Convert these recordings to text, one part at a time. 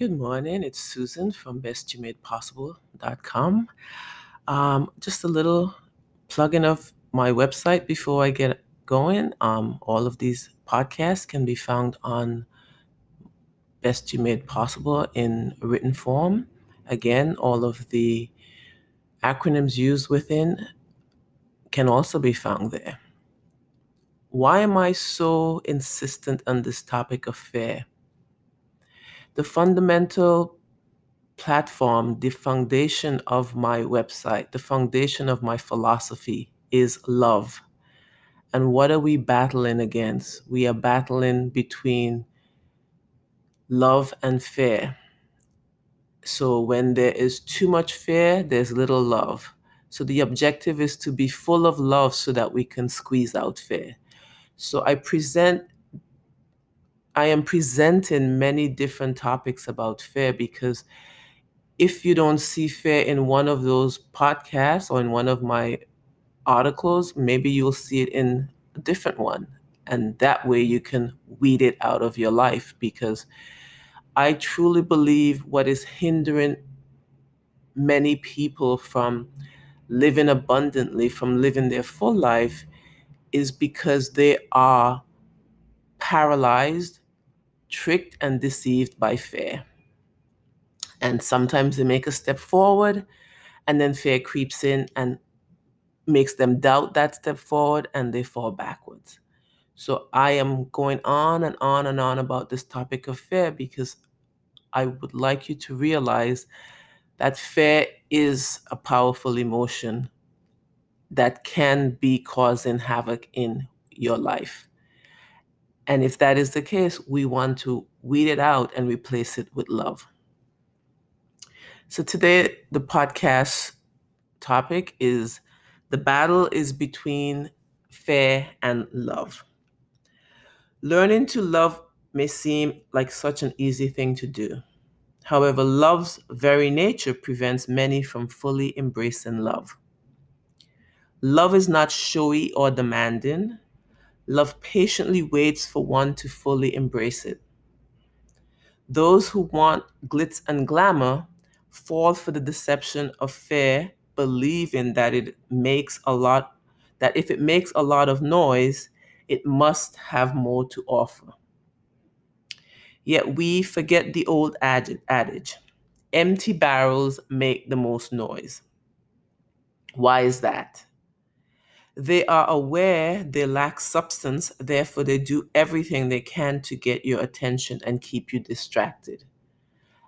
good morning. It's Susan from bestyoumadepossible.com. Um, just a little plug-in of my website before I get going. Um, all of these podcasts can be found on Best You Made Possible in written form. Again, all of the acronyms used within can also be found there. Why am I so insistent on this topic of fear? The fundamental platform, the foundation of my website, the foundation of my philosophy is love. And what are we battling against? We are battling between love and fear. So when there is too much fear, there's little love. So the objective is to be full of love so that we can squeeze out fear. So I present I am presenting many different topics about fear because if you don't see fear in one of those podcasts or in one of my articles, maybe you'll see it in a different one. And that way you can weed it out of your life because I truly believe what is hindering many people from living abundantly, from living their full life, is because they are paralyzed, tricked, and deceived by fear. And sometimes they make a step forward, and then fear creeps in and makes them doubt that step forward, and they fall backwards. So I am going on and on and on about this topic of fear because I would like you to realize that fear is a powerful emotion that can be causing havoc in your life. And if that is the case, we want to weed it out and replace it with love. So today, the podcast topic is the battle is between fear and love. Learning to love may seem like such an easy thing to do. However, love's very nature prevents many from fully embracing love. Love is not showy or demanding. Love patiently waits for one to fully embrace it. Those who want glitz and glamour fall for the deception of fear, believing that it makes a lot that if it makes a lot of noise, it must have more to offer. Yet we forget the old adage empty barrels make the most noise. Why is that? They are aware they lack substance, therefore, they do everything they can to get your attention and keep you distracted.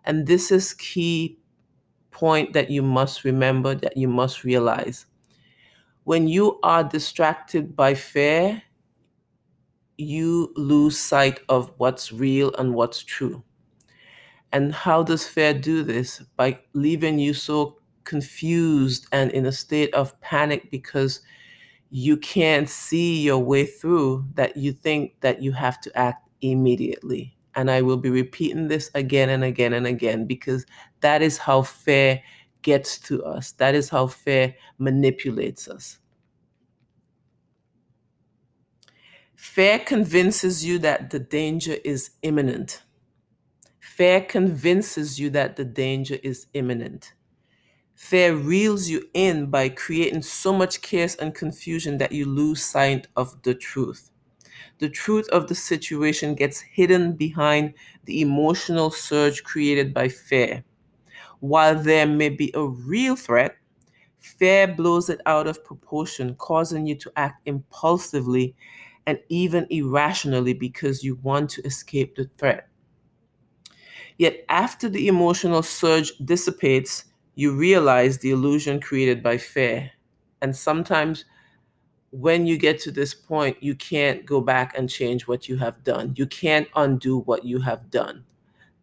And this is key point that you must remember that you must realize. When you are distracted by fear, you lose sight of what's real and what's true. And how does fear do this? By leaving you so confused and in a state of panic because you can't see your way through that you think that you have to act immediately. And I will be repeating this again and again and again because that is how fear gets to us. That is how fear manipulates us. Fear convinces you that the danger is imminent. Fear convinces you that the danger is imminent. Fear reels you in by creating so much chaos and confusion that you lose sight of the truth. The truth of the situation gets hidden behind the emotional surge created by fear. While there may be a real threat, fear blows it out of proportion, causing you to act impulsively and even irrationally because you want to escape the threat. Yet, after the emotional surge dissipates, you realize the illusion created by fear. And sometimes, when you get to this point, you can't go back and change what you have done. You can't undo what you have done.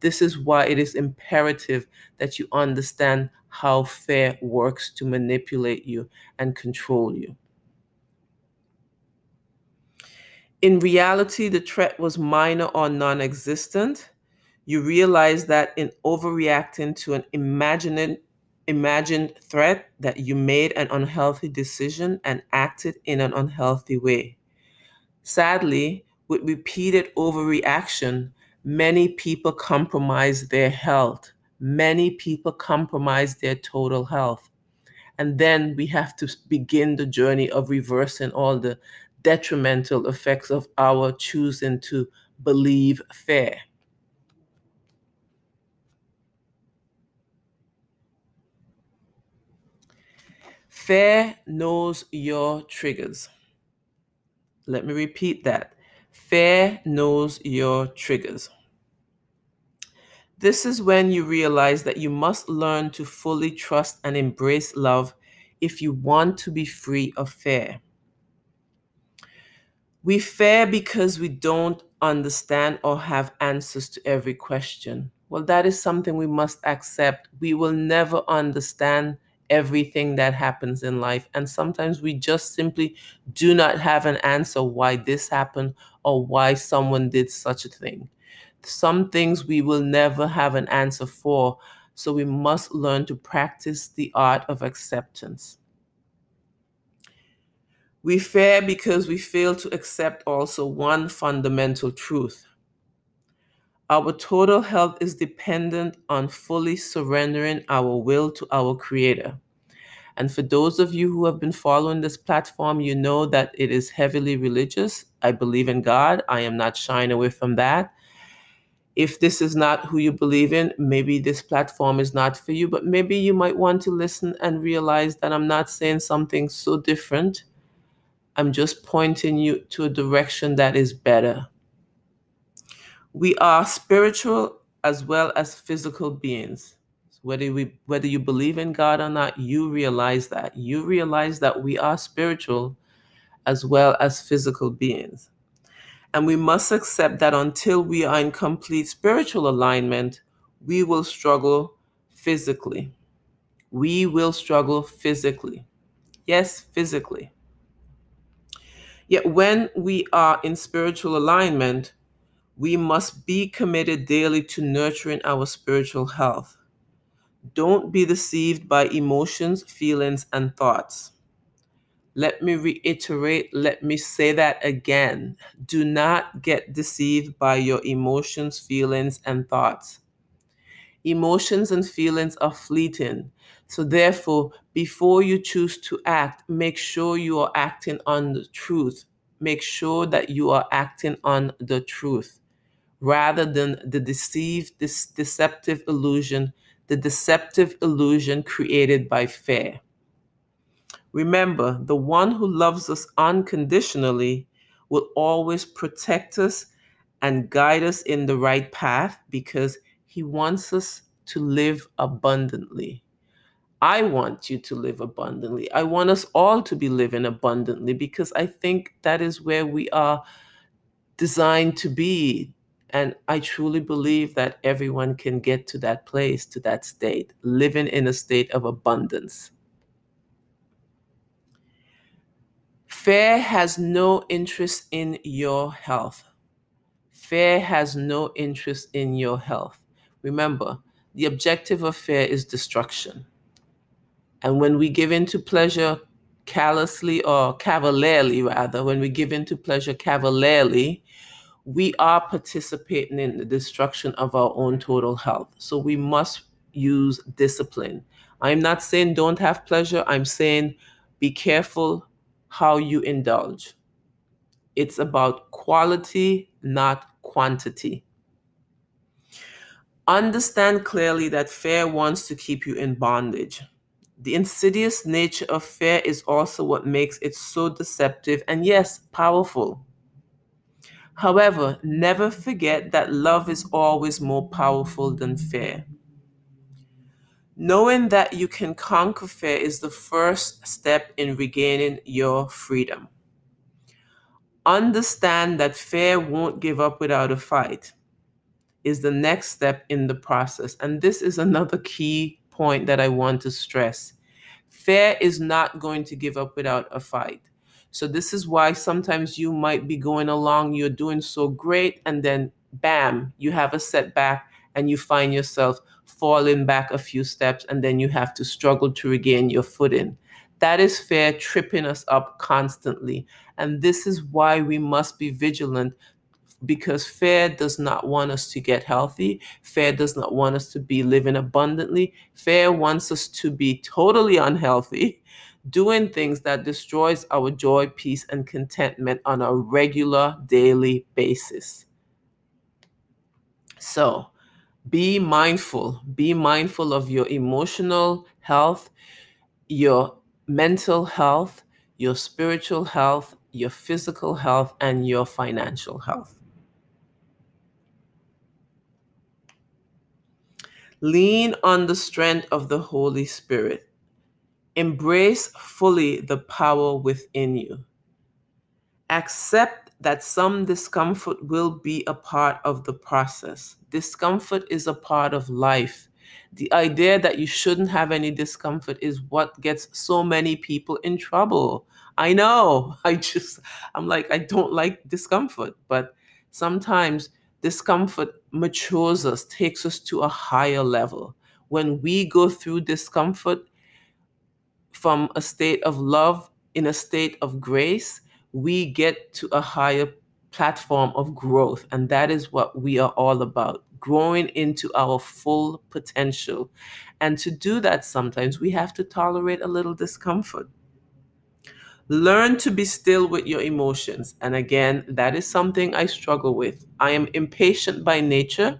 This is why it is imperative that you understand how fear works to manipulate you and control you. In reality, the threat was minor or non existent. You realize that in overreacting to an imagined, imagined threat that you made an unhealthy decision and acted in an unhealthy way. Sadly, with repeated overreaction, Many people compromise their health. Many people compromise their total health. And then we have to begin the journey of reversing all the detrimental effects of our choosing to believe fair. Fair knows your triggers. Let me repeat that. Fair knows your triggers. This is when you realize that you must learn to fully trust and embrace love if you want to be free of fear. We fear because we don't understand or have answers to every question. Well, that is something we must accept. We will never understand everything that happens in life. And sometimes we just simply do not have an answer why this happened or why someone did such a thing. Some things we will never have an answer for. So we must learn to practice the art of acceptance. We fear because we fail to accept also one fundamental truth. Our total health is dependent on fully surrendering our will to our Creator. And for those of you who have been following this platform, you know that it is heavily religious. I believe in God. I am not shying away from that. If this is not who you believe in, maybe this platform is not for you, but maybe you might want to listen and realize that I'm not saying something so different I'm just pointing you to a direction that is better. We are spiritual as well as physical beings. Whether we whether you believe in God or not, you realize that. You realize that we are spiritual as well as physical beings. And we must accept that until we are in complete spiritual alignment, we will struggle physically. We will struggle physically. Yes, physically. Yet when we are in spiritual alignment, we must be committed daily to nurturing our spiritual health. Don't be deceived by emotions, feelings, and thoughts. Let me reiterate, let me say that again. Do not get deceived by your emotions, feelings, and thoughts. Emotions and feelings are fleeting. So, therefore, before you choose to act, make sure you are acting on the truth. Make sure that you are acting on the truth rather than the deceived, this deceptive illusion, the deceptive illusion created by fear. Remember, the one who loves us unconditionally will always protect us and guide us in the right path because he wants us to live abundantly. I want you to live abundantly. I want us all to be living abundantly because I think that is where we are designed to be. And I truly believe that everyone can get to that place, to that state, living in a state of abundance. Fear has no interest in your health. Fear has no interest in your health. Remember, the objective of fear is destruction. And when we give in to pleasure callously or cavalierly, rather, when we give in to pleasure cavalierly, we are participating in the destruction of our own total health. So we must use discipline. I'm not saying don't have pleasure, I'm saying be careful how you indulge. It's about quality, not quantity. Understand clearly that fear wants to keep you in bondage. The insidious nature of fear is also what makes it so deceptive and, yes, powerful. However, never forget that love is always more powerful than fear. Knowing that you can conquer fear is the first step in regaining your freedom. Understand that fear won't give up without a fight is the next step in the process. And this is another key point that I want to stress. Fear is not going to give up without a fight. So, this is why sometimes you might be going along, you're doing so great, and then bam, you have a setback and you find yourself falling back a few steps, and then you have to struggle to regain your footing. That is fair, tripping us up constantly. And this is why we must be vigilant because fear does not want us to get healthy. Fear does not want us to be living abundantly. Fear wants us to be totally unhealthy, doing things that destroys our joy, peace and contentment on a regular daily basis. So, be mindful. Be mindful of your emotional health, your mental health, your spiritual health, your physical health, and your financial health. Lean on the strength of the Holy Spirit. Embrace fully the power within you. Accept that some discomfort will be a part of the process. Discomfort is a part of life. The idea that you shouldn't have any discomfort is what gets so many people in trouble. I know. I just, I'm like, I don't like discomfort, but sometimes discomfort matures us, takes us to a higher level. When we go through discomfort from a state of love in a state of grace, we get to a higher platform of growth. And that is what we are all about growing into our full potential. And to do that, sometimes we have to tolerate a little discomfort. Learn to be still with your emotions. And again, that is something I struggle with. I am impatient by nature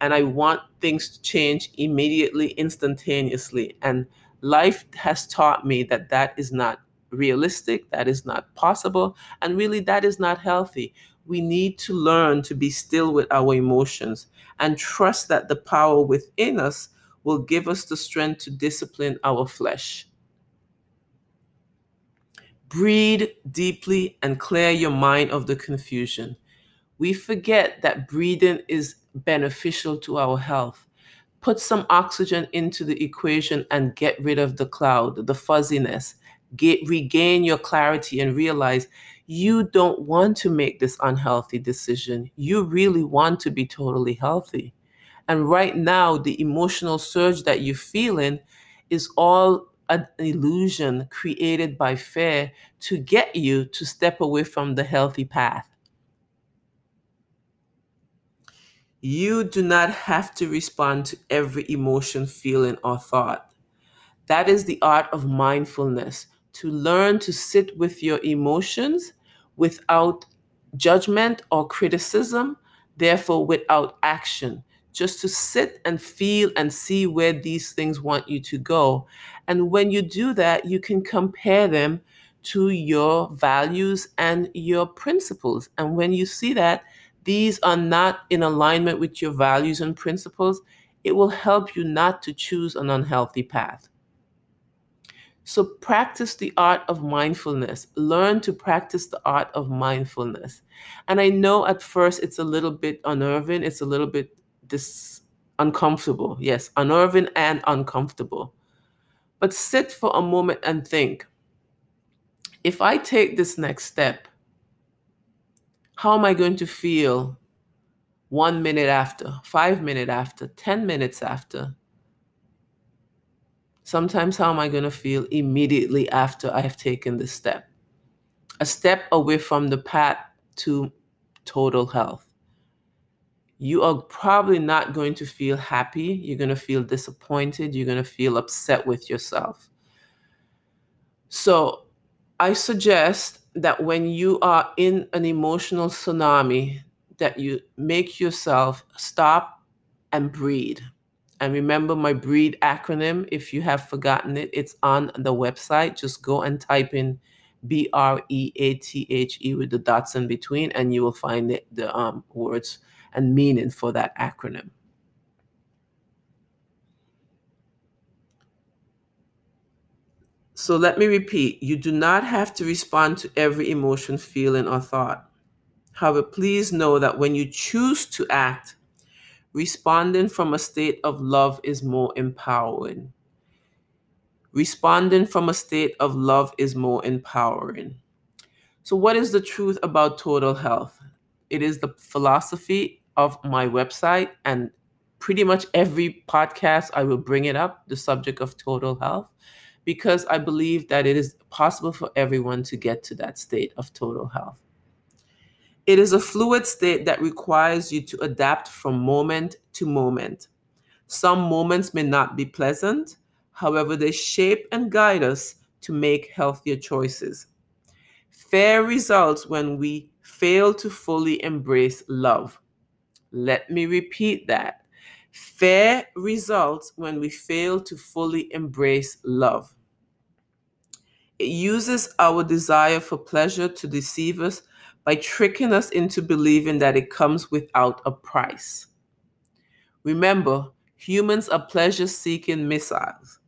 and I want things to change immediately, instantaneously. And life has taught me that that is not realistic, that is not possible, and really that is not healthy. We need to learn to be still with our emotions and trust that the power within us will give us the strength to discipline our flesh. Breathe deeply and clear your mind of the confusion. We forget that breathing is beneficial to our health. Put some oxygen into the equation and get rid of the cloud, the fuzziness. Get, regain your clarity and realize you don't want to make this unhealthy decision. You really want to be totally healthy. And right now, the emotional surge that you're feeling is all an illusion created by fear to get you to step away from the healthy path. You do not have to respond to every emotion, feeling, or thought. That is the art of mindfulness to learn to sit with your emotions without judgment or criticism, therefore, without action just to sit and feel and see where these things want you to go. And when you do that, you can compare them to your values and your principles. And when you see that these are not in alignment with your values and principles, it will help you not to choose an unhealthy path. So practice the art of mindfulness. Learn to practice the art of mindfulness. And I know at first it's a little bit unnerving, it's a little bit this uncomfortable. Yes, unnerving and uncomfortable. But sit for a moment and think if I take this next step, how am I going to feel one minute after, five minutes after, 10 minutes after? Sometimes, how am I going to feel immediately after I have taken this step? A step away from the path to total health you are probably not going to feel happy. You're going to feel disappointed. You're going to feel upset with yourself. So, I suggest that when you are in an emotional tsunami, that you make yourself stop and breathe. And remember my breathe acronym. If you have forgotten it, it's on the website. Just go and type in B R E A T H E with the dots in between, and you will find it, the um, words and meaning for that acronym. So let me repeat you do not have to respond to every emotion, feeling, or thought. However, please know that when you choose to act, responding from a state of love is more empowering. Responding from a state of love is more empowering. So, what is the truth about total health? It is the philosophy of my website and pretty much every podcast I will bring it up the subject of total health because I believe that it is possible for everyone to get to that state of total health. It is a fluid state that requires you to adapt from moment to moment. Some moments may not be pleasant, however, they shape and guide us to make healthier choices. Fair results when we fail to fully embrace love. Let me repeat that. Fair results when we fail to fully embrace love. It uses our desire for pleasure to deceive us by tricking us into believing that it comes without a price. Remember, humans are pleasure seeking missiles.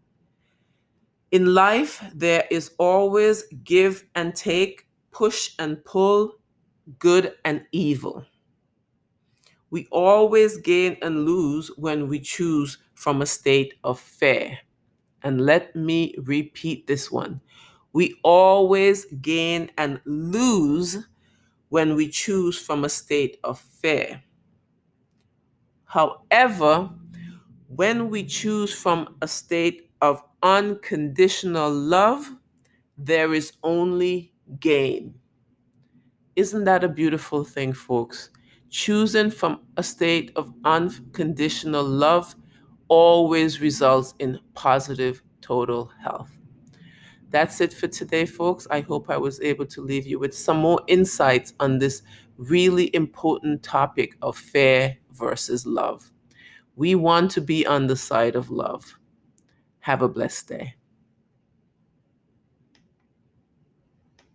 In life, there is always give and take, push and pull, good and evil. We always gain and lose when we choose from a state of fear. And let me repeat this one. We always gain and lose when we choose from a state of fear. However, when we choose from a state of unconditional love, there is only gain. Isn't that a beautiful thing, folks? Choosing from a state of unconditional love always results in positive total health. That's it for today, folks. I hope I was able to leave you with some more insights on this really important topic of fair versus love. We want to be on the side of love. Have a blessed day.